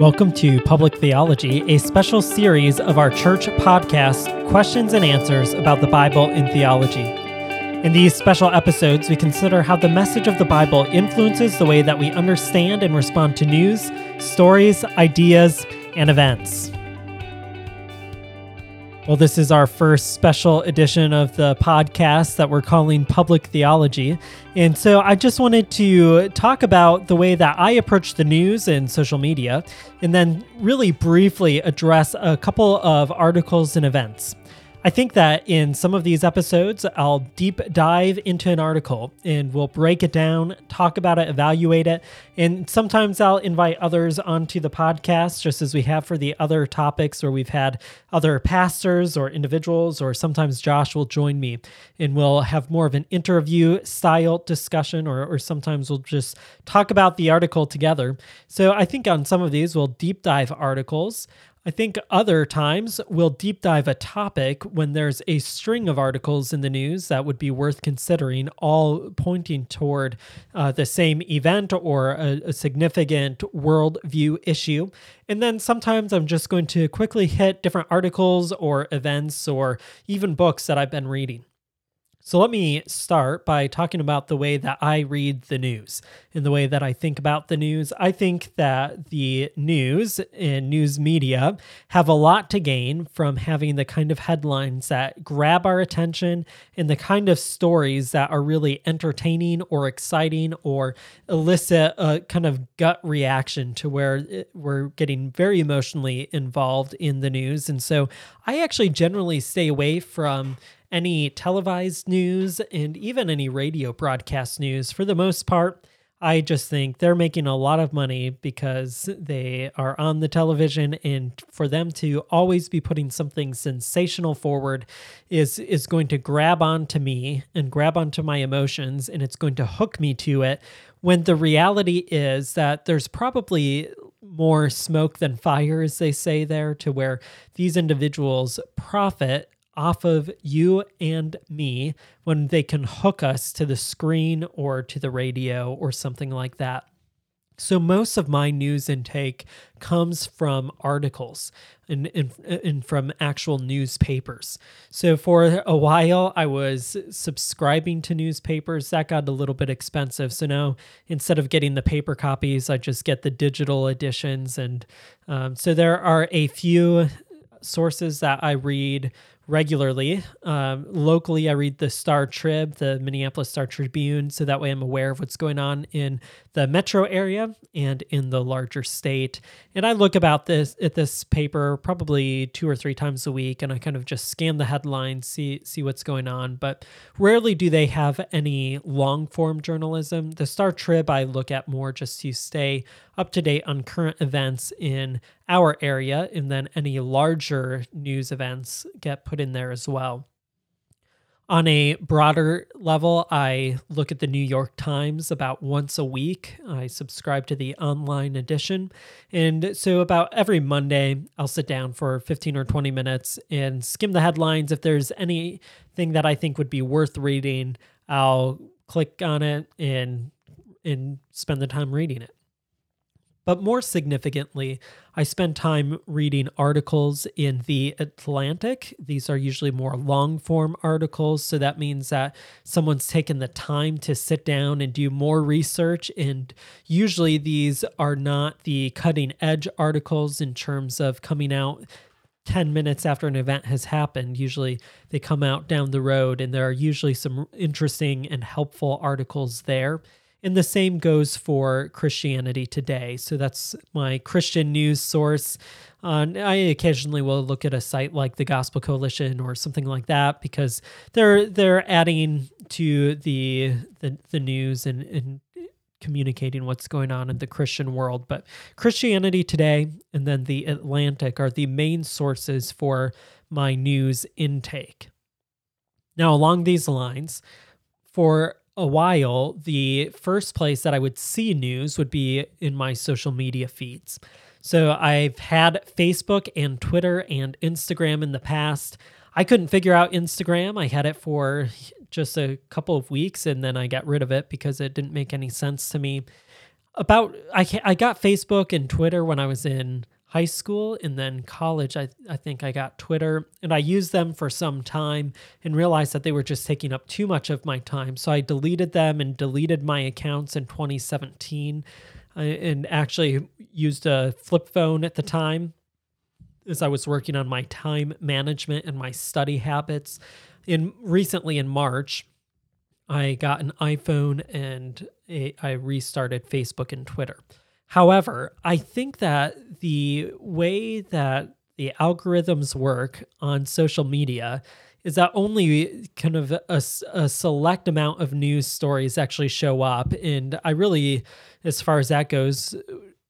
Welcome to Public Theology, a special series of our church podcast, Questions and Answers about the Bible and Theology. In these special episodes, we consider how the message of the Bible influences the way that we understand and respond to news, stories, ideas, and events. Well, this is our first special edition of the podcast that we're calling Public Theology. And so I just wanted to talk about the way that I approach the news and social media, and then really briefly address a couple of articles and events. I think that in some of these episodes, I'll deep dive into an article and we'll break it down, talk about it, evaluate it. And sometimes I'll invite others onto the podcast, just as we have for the other topics where we've had other pastors or individuals, or sometimes Josh will join me and we'll have more of an interview style discussion, or, or sometimes we'll just talk about the article together. So I think on some of these, we'll deep dive articles. I think other times we'll deep dive a topic when there's a string of articles in the news that would be worth considering, all pointing toward uh, the same event or a, a significant worldview issue. And then sometimes I'm just going to quickly hit different articles or events or even books that I've been reading. So let me start by talking about the way that I read the news and the way that I think about the news. I think that the news and news media have a lot to gain from having the kind of headlines that grab our attention and the kind of stories that are really entertaining or exciting or elicit a kind of gut reaction to where we're getting very emotionally involved in the news. And so I actually generally stay away from any televised news and even any radio broadcast news. For the most part, I just think they're making a lot of money because they are on the television and for them to always be putting something sensational forward is is going to grab onto me and grab onto my emotions and it's going to hook me to it when the reality is that there's probably more smoke than fire as they say there to where these individuals profit off of you and me when they can hook us to the screen or to the radio or something like that. So, most of my news intake comes from articles and, and, and, from actual newspapers. So, for a while, I was subscribing to newspapers. That got a little bit expensive. So, now instead of getting the paper copies, I just get the digital editions. And um, so, there are a few sources that I read regularly. Um, locally, I read the Star Trib, the Minneapolis Star Tribune, so that way I'm aware of what's going on in the metro area and in the larger state. And I look about this at this paper probably two or three times a week, and I kind of just scan the headlines, see see what's going on. But rarely do they have any long form journalism. The Star Trib I look at more just to stay up to date on current events in our area, and then any larger news events get put in there as well. On a broader level, I look at the New York Times about once a week. I subscribe to the online edition. And so, about every Monday, I'll sit down for 15 or 20 minutes and skim the headlines. If there's anything that I think would be worth reading, I'll click on it and and spend the time reading it. But more significantly, I spend time reading articles in The Atlantic. These are usually more long form articles. So that means that someone's taken the time to sit down and do more research. And usually these are not the cutting edge articles in terms of coming out 10 minutes after an event has happened. Usually they come out down the road, and there are usually some interesting and helpful articles there. And the same goes for Christianity Today. So that's my Christian news source. Uh, I occasionally will look at a site like the Gospel Coalition or something like that because they're they're adding to the the, the news and, and communicating what's going on in the Christian world. But Christianity Today and then the Atlantic are the main sources for my news intake. Now, along these lines, for a while, the first place that I would see news would be in my social media feeds. So I've had Facebook and Twitter and Instagram in the past. I couldn't figure out Instagram. I had it for just a couple of weeks and then I got rid of it because it didn't make any sense to me. about I I got Facebook and Twitter when I was in high school and then college I, I think i got twitter and i used them for some time and realized that they were just taking up too much of my time. So i deleted them and deleted my accounts in 2017 I, and actually used a flip phone at the time as i was working on my time management and my study habits. In recently in march i got an iphone and a, I restarted facebook and twitter However, I think that the way that the algorithms work on social media is that only kind of a, a, select amount of news stories actually show up. And I really, as far as that goes,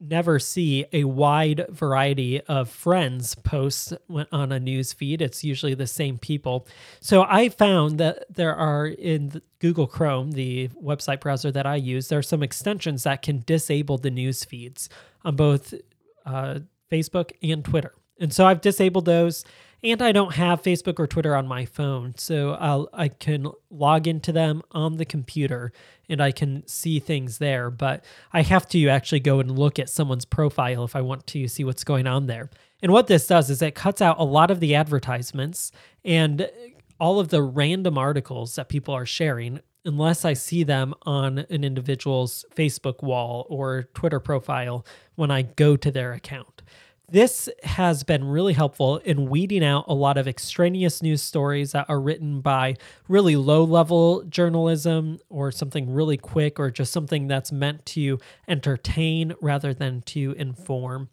never see a wide variety of friends posts on a news feed. It's usually the same people. So I found that there are in Google Chrome, the website browser that I use, there are some extensions that can disable the news feeds on both uh, Facebook and Twitter. And so I've disabled those and I don't have Facebook or Twitter on my phone, so I'll I can log into them on the computer and I can see things there. But I have to actually go and look at someone's profile if I want to see what's going on there. And what this does is it cuts out a lot of the advertisements and all of the random articles that people are sharing unless I see them on an individual's Facebook wall or Twitter profile when I go to their account. This has been really helpful in weeding out a lot of extraneous news stories that are written by really low level journalism or something really quick or just something that's meant to entertain rather than to inform.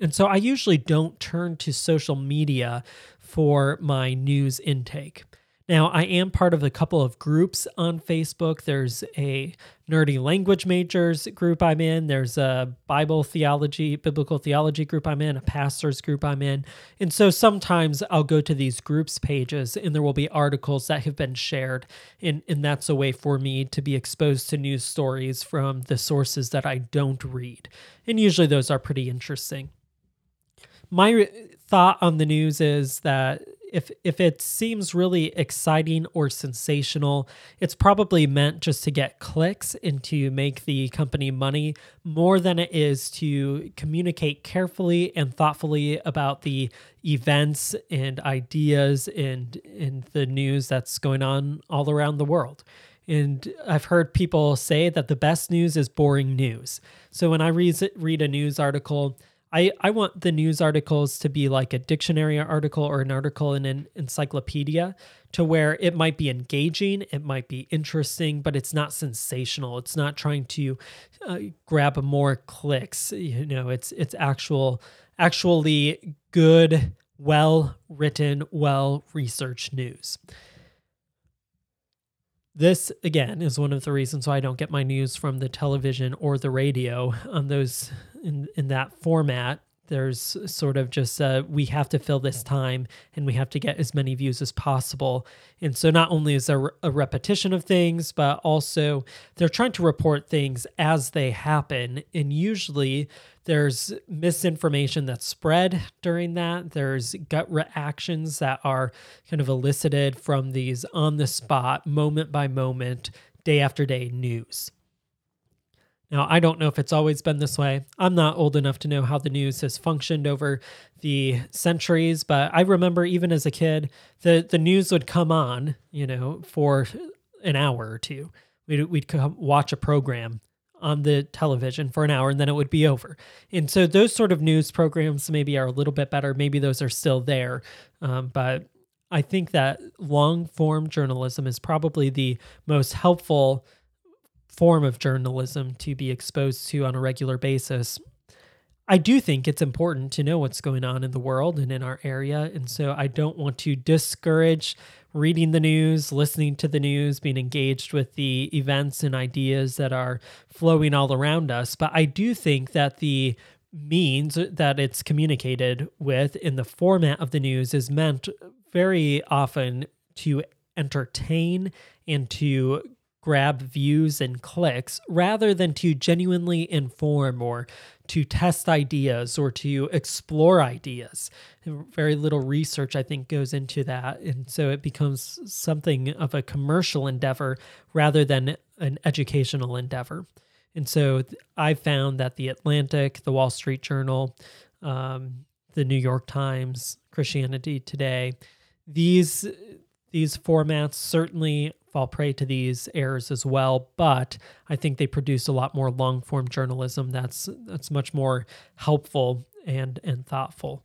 And so I usually don't turn to social media for my news intake. Now, I am part of a couple of groups on Facebook. There's a nerdy language majors group I'm in, there's a Bible theology, biblical theology group I'm in, a pastor's group I'm in. And so sometimes I'll go to these groups pages and there will be articles that have been shared. And, and that's a way for me to be exposed to news stories from the sources that I don't read. And usually those are pretty interesting. My thought on the news is that if if it seems really exciting or sensational, it's probably meant just to get clicks and to make the company money more than it is to communicate carefully and thoughtfully about the events and ideas and and the news that's going on all around the world. And I've heard people say that the best news is boring news. So when I read read a news article, I, I want the news articles to be like a dictionary article or an article in an encyclopedia to where it might be engaging, it might be interesting, but it's not sensational. It's not trying to uh, grab more clicks. You know, it's it's actual actually good, well written, well researched news. This again is one of the reasons why I don't get my news from the television or the radio. On those in in that format there's sort of just uh, we have to fill this time and we have to get as many views as possible. And so not only is there a repetition of things but also they're trying to report things as they happen. And usually there's misinformation that's spread during that there's gut reactions that are kind of elicited from these on the spot moment by moment day after day news now, I don't know if it's always been this way. I'm not old enough to know how the news has functioned over the centuries, but I remember even as a kid, the, the news would come on, you know, for an hour or two. We'd, we'd come watch a program on the television for an hour and then it would be over. And so those sort of news programs maybe are a little bit better. Maybe those are still there. Um, but I think that long form journalism is probably the most helpful form of journalism to be exposed to on a regular basis. I do think it's important to know what's going on in the world and in our area. And so I don't want to discourage reading the news, listening to the news, being engaged with the events and ideas that are flowing all around us. But I do think that the means that it's communicated with in the format of the news is meant very often to entertain and to grab views and clicks rather than to genuinely inform or to test ideas or to explore ideas. Very little research, I think, goes into that. And so it becomes something of a commercial endeavor rather than an educational endeavor. And so I found that the Atlantic, the Wall Street Journal, um, the New York Times, Christianity Today, these these formats certainly fall prey to these errors as well, but I think they produce a lot more long form journalism that's that's much more helpful and and thoughtful.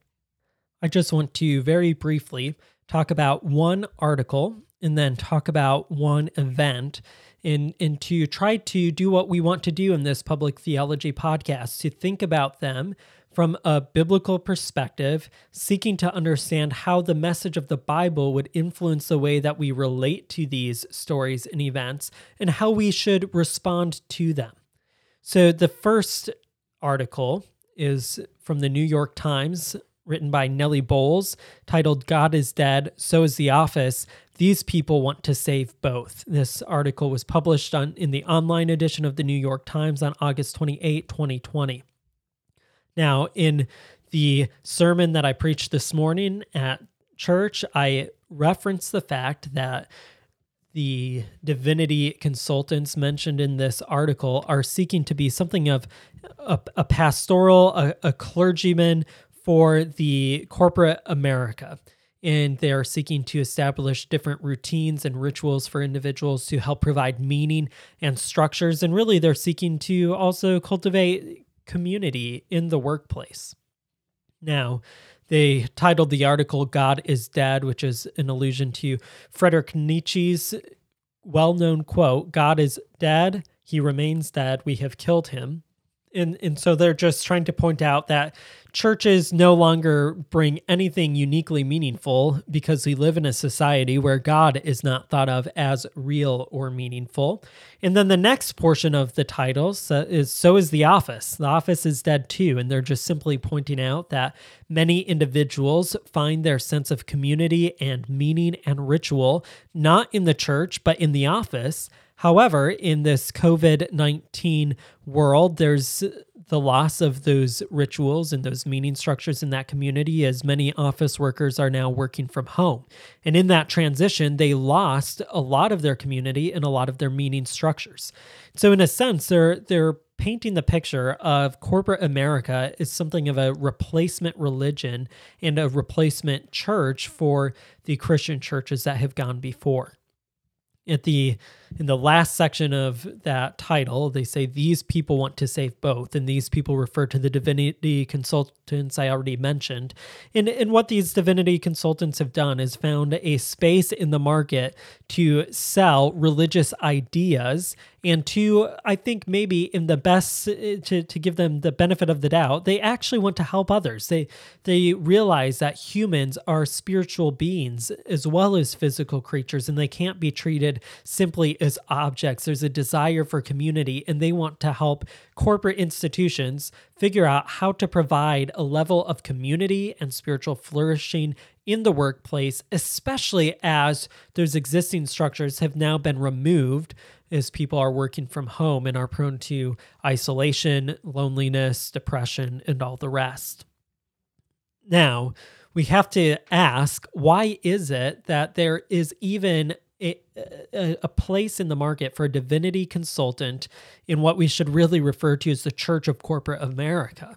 I just want to very briefly talk about one article and then talk about one event and, and to try to do what we want to do in this public theology podcast to think about them from a biblical perspective, seeking to understand how the message of the Bible would influence the way that we relate to these stories and events and how we should respond to them. So, the first article is from the New York Times, written by Nellie Bowles, titled God is Dead, So is the Office. These people want to save both. This article was published on, in the online edition of the New York Times on August 28, 2020. Now, in the sermon that I preached this morning at church, I referenced the fact that the divinity consultants mentioned in this article are seeking to be something of a, a pastoral, a, a clergyman for the corporate America. And they are seeking to establish different routines and rituals for individuals to help provide meaning and structures. And really, they're seeking to also cultivate community in the workplace. Now, they titled the article God is Dead, which is an allusion to Friedrich Nietzsche's well known quote God is dead, he remains dead, we have killed him and and so they're just trying to point out that churches no longer bring anything uniquely meaningful because we live in a society where God is not thought of as real or meaningful. And then the next portion of the title is so is the office. The office is dead too and they're just simply pointing out that many individuals find their sense of community and meaning and ritual not in the church but in the office However, in this COVID 19 world, there's the loss of those rituals and those meaning structures in that community as many office workers are now working from home. And in that transition, they lost a lot of their community and a lot of their meaning structures. So in a sense, they're they're painting the picture of corporate America as something of a replacement religion and a replacement church for the Christian churches that have gone before at the in the last section of that title they say these people want to save both and these people refer to the divinity consultants i already mentioned. And, and what these divinity consultants have done is found a space in the market to sell religious ideas and to i think maybe in the best uh, to, to give them the benefit of the doubt they actually want to help others. They they realize that humans are spiritual beings as well as physical creatures and they can't be treated simply as objects. There's a desire for community and they want to help corporate institutions figure out how to provide a level of community and spiritual flourishing in the workplace especially as those existing structures have now been removed as people are working from home and are prone to isolation, loneliness, depression, and all the rest. Now, we have to ask why is it that there is even a, a, place in the market for a divinity consultant in what we should really refer to as the Church of Corporate America?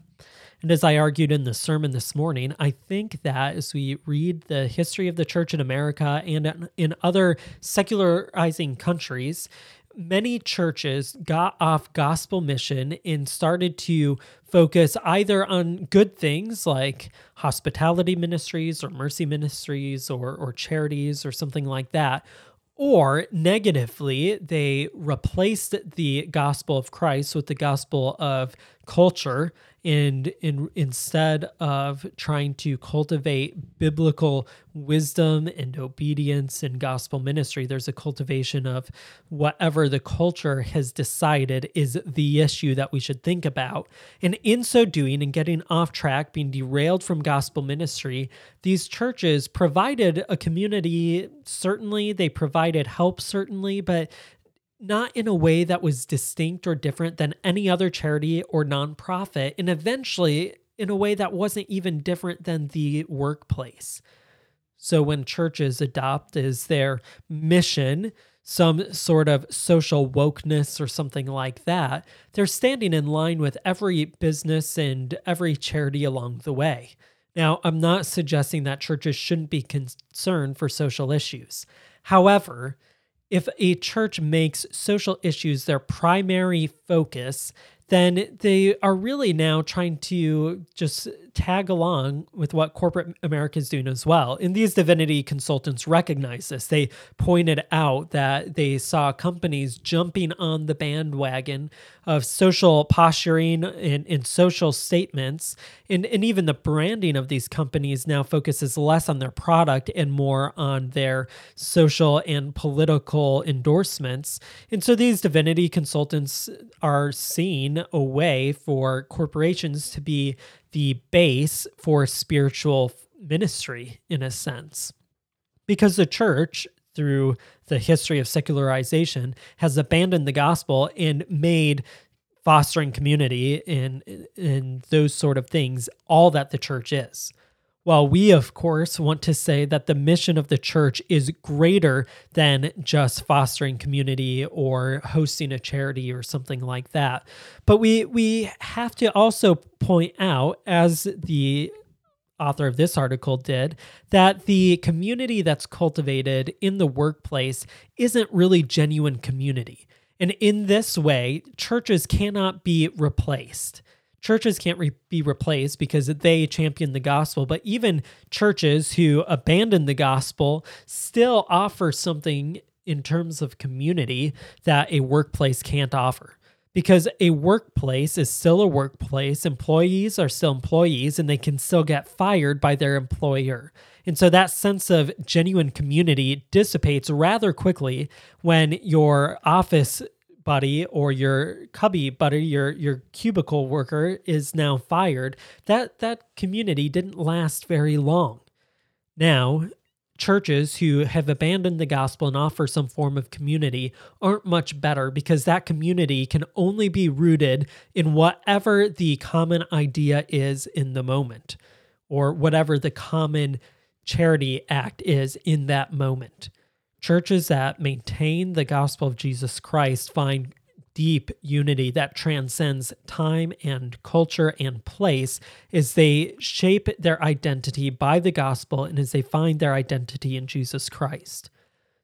And as I argued in the sermon this morning, I think that as we read the history of the church in America and in other secularizing countries, many churches got off gospel mission and started to focus either on good things like hospitality ministries or mercy ministries or, or charities or something like that. Or negatively, they replaced the gospel of Christ with the gospel of culture and in, instead of trying to cultivate biblical wisdom and obedience and gospel ministry there's a cultivation of whatever the culture has decided is the issue that we should think about. And in so doing and getting off track being derailed from gospel ministry these churches provided a community. Certainly they provided help certainly but not in a way that was distinct or different than any other charity or nonprofit, and eventually in a way that wasn't even different than the workplace. So when churches adopt as their mission some sort of social wokeness or something like that. They're standing in line with every business and every charity along the way. Now, I'm not suggesting that churches shouldn't be concerned for social issues. However, if a church makes social issues their primary focus, then they are really now trying to just tag along with what corporate America is doing as well. And these divinity consultants recognize this. They pointed out that they saw companies jumping on the bandwagon of social posturing and, and social statements. And, and even the branding of these companies now focuses less on their product and more on their social and political endorsements. And so these divinity consultants are a way for corporations to be the base for spiritual ministry in a sense. Because the church, through the history of secularization, has abandoned the gospel and made fostering community and, and those sort of things all that the church is. While we, of course, want to say that the mission of the church is greater than just fostering community or hosting a charity or something like that. But we, we have to also point out, as the author of this article did, that the community that's cultivated in the workplace isn't really genuine community. And in this way, churches cannot be replaced churches can't re- be replaced because they champion the gospel, but even churches who abandon the gospel still offer something in terms of community that a workplace can't offer. Because a workplace is still a workplace, employees are still employees, and they can still get fired by their employer. And so that sense of genuine community dissipates rather quickly when your office buddy or your cubby buddy, your your cubicle worker is now fired, that that community didn't last very long. Now, churches who have abandoned the gospel and offer some form of community aren't much better because that community can only be rooted in whatever the common idea is in the moment or whatever the common charity act is in that moment. Churches that maintain the gospel of Jesus Christ find deep unity that transcends time and culture and place as they shape their identity by the gospel and as they find their identity in Jesus Christ.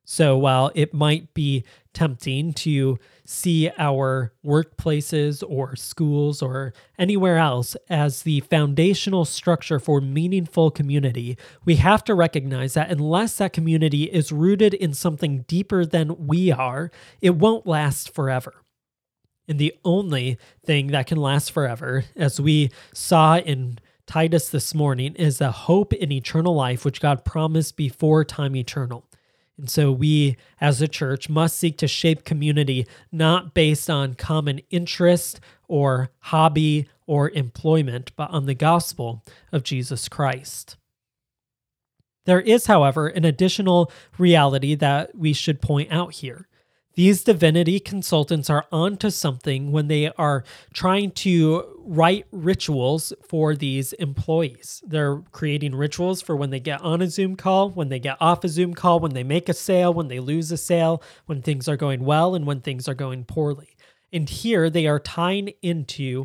So while it might be tempting to see our workplaces or schools or anywhere else as the foundational structure for meaningful community, we have to recognize that unless that community is rooted in something deeper than we are, it won't last forever. And the only thing that can last forever, as we saw in Titus this morning, is the hope in eternal life which God promised before time eternal. And so we, as a church, must seek to shape community not based on common interest or hobby or employment, but on the gospel of Jesus Christ. There is, however, an additional reality that we should point out here. These divinity consultants are onto something when they are trying to write rituals for these employees. They're creating rituals for when they get on a Zoom call, when they get off a Zoom call, when they make a sale, when they lose a sale, when things are going well, and when things are going poorly. And here they are tying into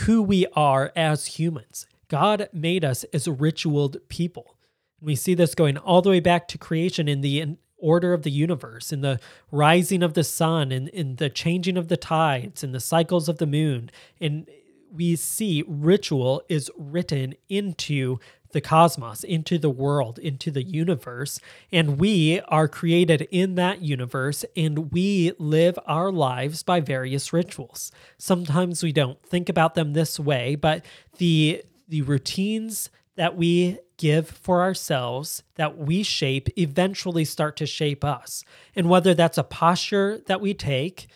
who we are as humans. God made us as ritualed people. We see this going all the way back to creation in the order of the universe, in the rising of the sun, in, in the changing of the tides, and the cycles of the moon. And we see ritual is written into the cosmos, into the world, into the universe. And we are created in that universe and we live our lives by various rituals. Sometimes we don't think about them this way, but the the routines that we give for ourselves, that we shape, eventually start to shape us. And whether that's a posture that we take,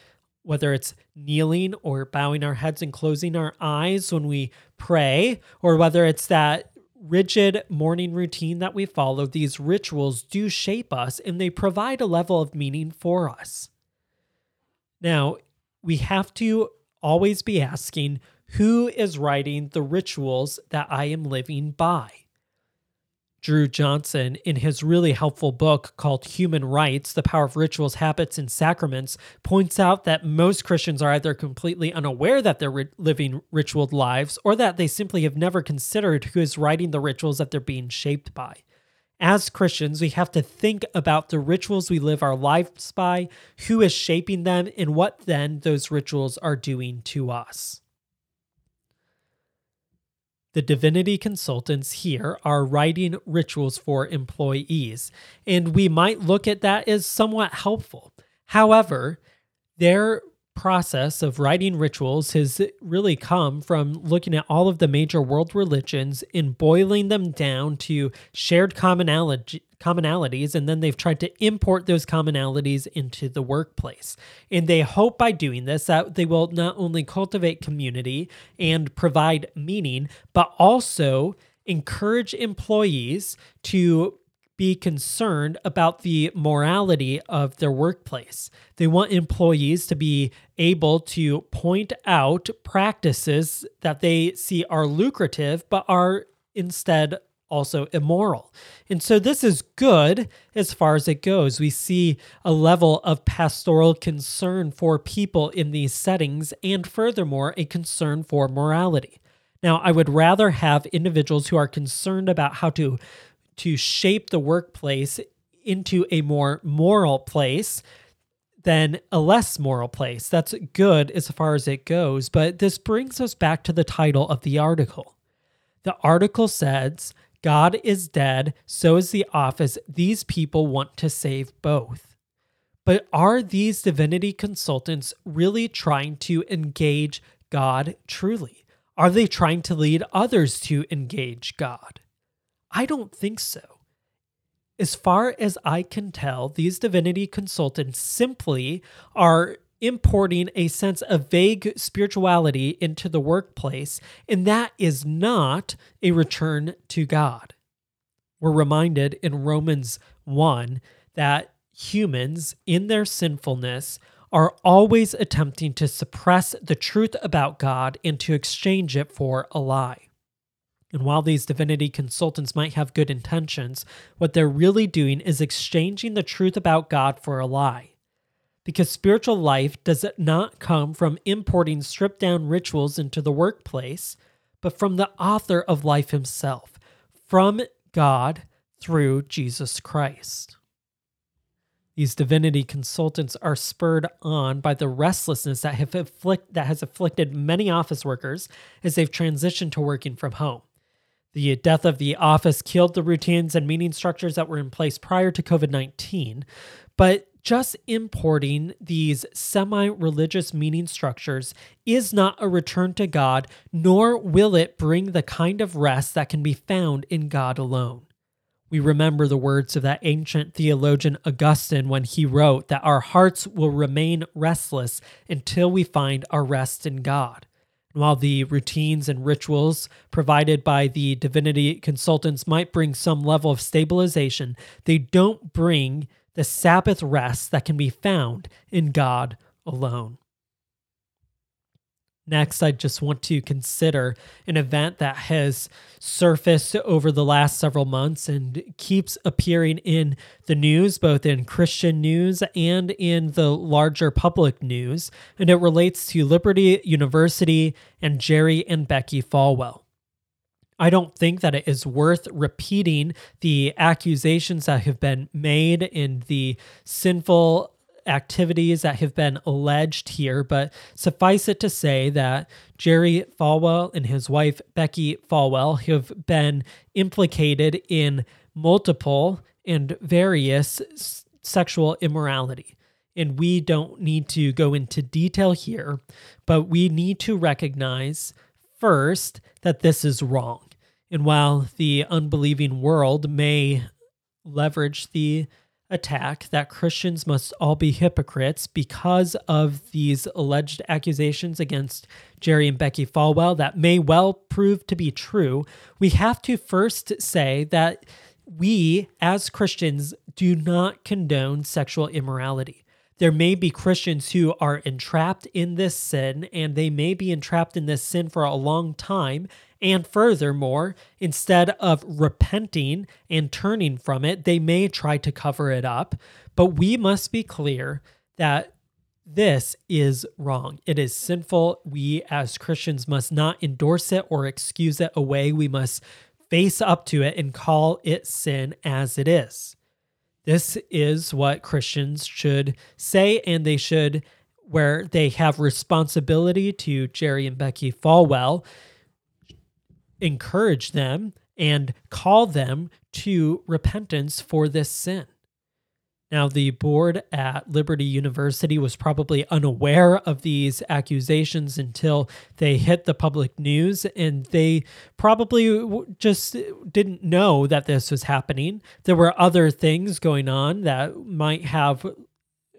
whether it's kneeling or bowing our heads and closing our eyes when we pray, or whether it's that rigid morning routine that we follow, these rituals do shape us and they provide a level of meaning for us. Now, we have to always be asking who is writing the rituals that I am living by? Drew Johnson, in his really helpful book called Human Rites The Power of Rituals, Habits, and Sacraments, points out that most Christians are either completely unaware that they're ri- living ritualed lives or that they simply have never considered who is writing the rituals that they're being shaped by. As Christians, we have to think about the rituals we live our lives by, who is shaping them, and what then those rituals are doing to us. The divinity consultants here are writing rituals for employees, and we might look at that as somewhat helpful. However, their process of writing rituals has really come from looking at all of the major world religions and boiling them down to shared commonality, commonalities and then they've tried to import those commonalities into the workplace. And they hope by doing this that they will not only cultivate community and provide meaning, but also encourage employees to be concerned about the morality of their workplace. They want employees to be able to point out practices that they see are lucrative, but are instead also immoral. And so this is good as far as it goes. We see a level of pastoral concern for people in these settings, and furthermore, a concern for morality. Now, I would rather have individuals who are concerned about how to to shape the workplace into a more moral place than a less moral place. That's good as far as it goes. But this brings us back to the title of the article. The article says, God is dead, so is the office. These people want to save both. But are these divinity consultants really trying to engage God truly? Are they trying to lead others to engage God? I don't think so. As far as I can tell, these divinity consultants simply are importing a sense of vague spirituality into the workplace, and that is not a return to God. We're reminded in Romans 1 that humans, in their sinfulness, are always attempting to suppress the truth about God and to exchange it for a lie. And while these divinity consultants might have good intentions, what they're really doing is exchanging the truth about God for a lie. Because spiritual life does not come from importing stripped down rituals into the workplace, but from the author of life himself, from God through Jesus Christ. These divinity consultants are spurred on by the restlessness that, have afflict, that has afflicted many office workers as they've transitioned to working from home. The death of the office killed the routines and meaning structures that were in place prior to COVID 19. But just importing these semi religious meaning structures is not a return to God, nor will it bring the kind of rest that can be found in God alone. We remember the words of that ancient theologian Augustine when he wrote that our hearts will remain restless until we find our rest in God. While the routines and rituals provided by the divinity consultants might bring some level of stabilization, they don't bring the Sabbath rest that can be found in God alone. Next, I just want to consider an event that has surfaced over the last several months and keeps appearing in the news, both in Christian news and in the larger public news. And it relates to Liberty University and Jerry and Becky Falwell. I don't think that it is worth repeating the accusations that have been made in the sinful activities that have been alleged here, but suffice it to say that Jerry Falwell and his wife Becky Falwell have been implicated in multiple and various s- sexual immorality. And we don't need to go into detail here, but we need to recognize first that this is wrong. And while the unbelieving world may leverage the attack that Christians must all be hypocrites because of these alleged accusations against Jerry and Becky Falwell that may well prove to be true, we have to first say that we as Christians do not condone sexual immorality. There may be Christians who are entrapped in this sin, and they may be entrapped in this sin for a long time. And furthermore, instead of repenting and turning from it, they may try to cover it up. But we must be clear that this is wrong. It is sinful. We as Christians must not endorse it or excuse it away. We must face up to it and call it sin as it is. This is what Christians should say, and they should, where they have responsibility to Jerry and Becky Falwell, encourage them and call them to repentance for this sin. Now, the board at Liberty University was probably unaware of these accusations until they hit the public news, and they probably just didn't know that this was happening. There were other things going on that might have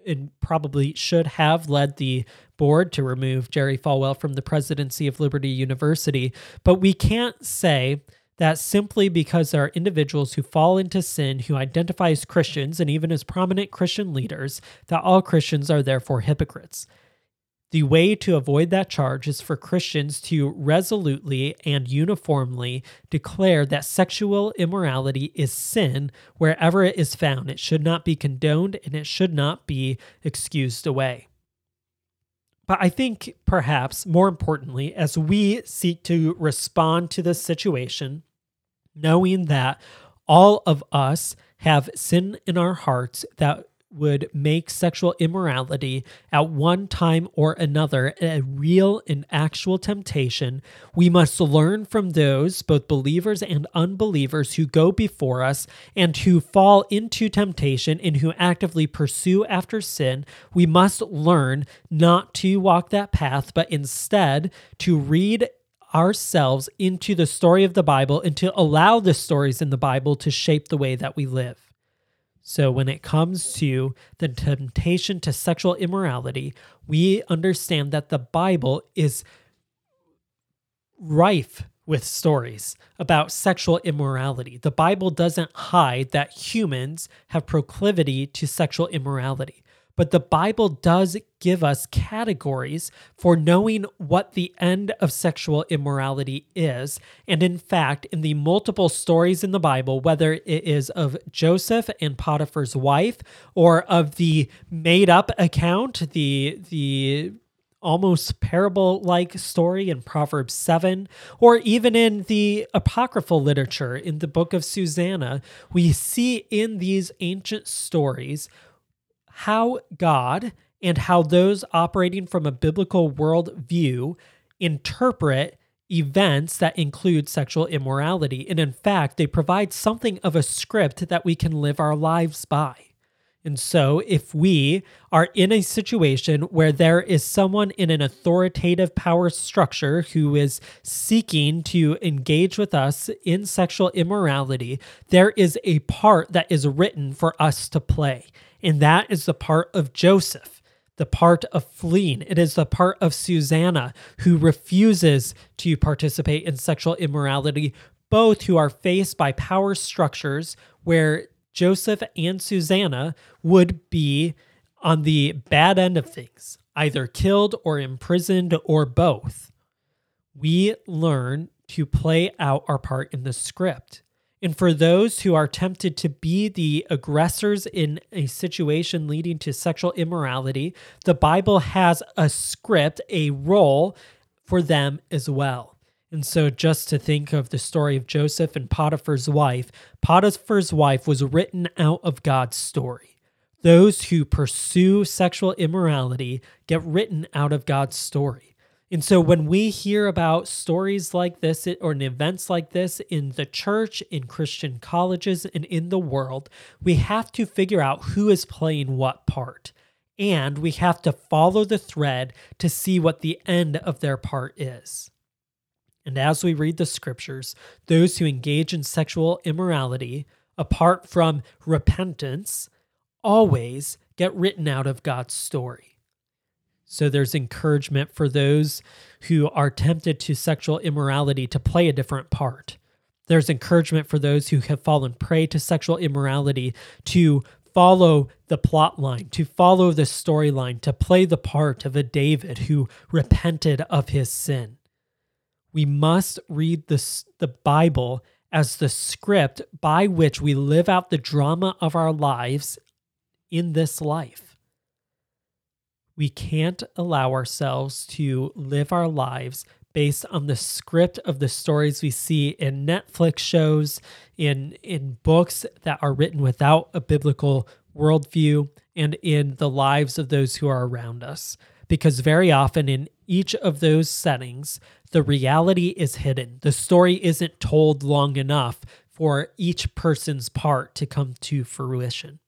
and probably should have led the board to remove Jerry Falwell from the presidency of Liberty University. But we can't say that simply because there are individuals who fall into sin who identify as Christians and even as prominent Christian leaders, that all Christians are therefore hypocrites. The way to avoid that charge is for Christians to resolutely and uniformly declare that sexual immorality is sin wherever it is found. It should not be condoned and it should not be excused away. But I think perhaps more importantly, as we seek to respond to this situation, knowing that all of us have sin in our hearts that would make sexual immorality at one time or another a real and actual temptation, we must learn from those, both believers and unbelievers, who go before us and who fall into temptation and who actively pursue after sin. We must learn not to walk that path, but instead to read ourselves into the story of the Bible and to allow the stories in the Bible to shape the way that we live. So, when it comes to the temptation to sexual immorality, we understand that the Bible is rife with stories about sexual immorality. The Bible doesn't hide that humans have proclivity to sexual immorality but the Bible does give us categories for knowing what the end of sexual immorality is. And in fact, in the multiple stories in the Bible, whether it is of Joseph and Potiphar's wife or of the made up account, the, the, almost parable like story in Proverbs 7, or even in the apocryphal literature in the book of Susanna, we see in these ancient stories how God and how those operating from a biblical worldview interpret events that include sexual immorality. And in fact, they provide something of a script that we can live our lives by. And so, if we are in a situation where there is someone in an authoritative power structure who is seeking to engage with us in sexual immorality, there is a part that is written for us to play. And that is the part of Joseph, the part of fleeing. It is the part of Susanna who refuses to participate in sexual immorality, both who are faced by power structures where Joseph and Susanna would be on the bad end of things, either killed or imprisoned or both. We learn to play out our part in the script. And for those who are tempted to be the aggressors in a situation leading to sexual immorality, the Bible has a script, a role for them as well. And so, just to think of the story of Joseph and Potiphar's wife, Potiphar's wife was written out of God's story. Those who pursue sexual immorality get written out of God's story. And so when we hear about stories like this or in events like this in the church, in Christian colleges, and in the world, we have to figure out who is playing what part. And we have to follow the thread to see what the end of their part is. And as we read the scriptures, those who engage in sexual immorality, apart from repentance, always get written out of God's story. So there's encouragement for those who are tempted to sexual immorality to play a different part. There's encouragement for those who have fallen prey to sexual immorality to follow the plot line, to follow the storyline, to play the part of a David who repented of his sin. We must read the, the Bible as the script by which we live out the drama of our lives in this life. We can't allow ourselves to live our lives based on the script of the stories we see in Netflix shows, in in books that are written without a biblical worldview, and in the lives of those who are around us. Because very often in each of those settings, the reality is hidden. The story isn't told long enough for each person's part to come to fruition.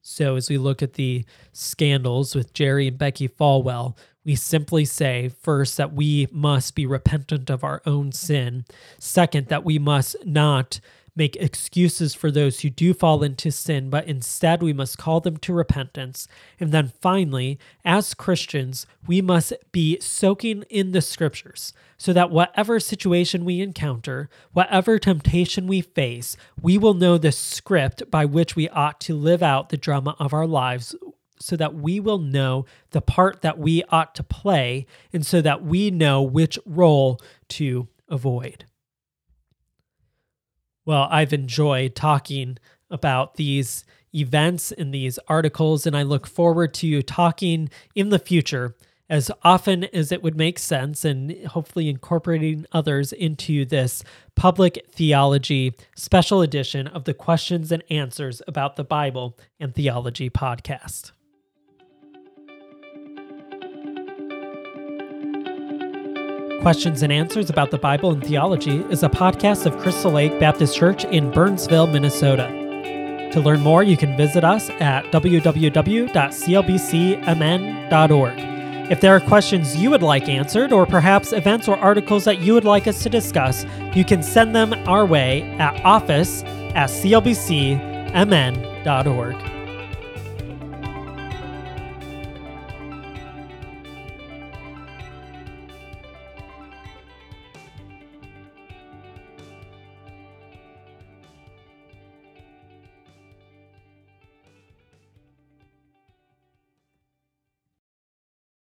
So, as we look at the scandals with Jerry and Becky Falwell, we simply say first that we must be repentant of our own sin. Second, that we must not make excuses for those who do fall into sin, but instead we must call them to repentance. And then finally, as Christians, we must be soaking in the scriptures so that whatever situation we encounter, whatever temptation we face, we will know the script by which we ought to live out the drama of our lives so that we will know the part that we ought to play and so that we know which role to avoid. Well, I've enjoyed talking about these events and these articles, and I look forward to talking in the future as often as it would make sense and hopefully incorporating others into this public theology special edition of the questions and answers about the Bible and theology podcast. Questions and Answers About the Bible and Theology is a podcast of Crystal Lake Baptist Church in Burnsville, Minnesota. To learn more, you can visit us at www.clbcmn.org. If there are questions you would like answered, or perhaps events or articles that you would like us to discuss, you can send them our way at office at clbcmn.org.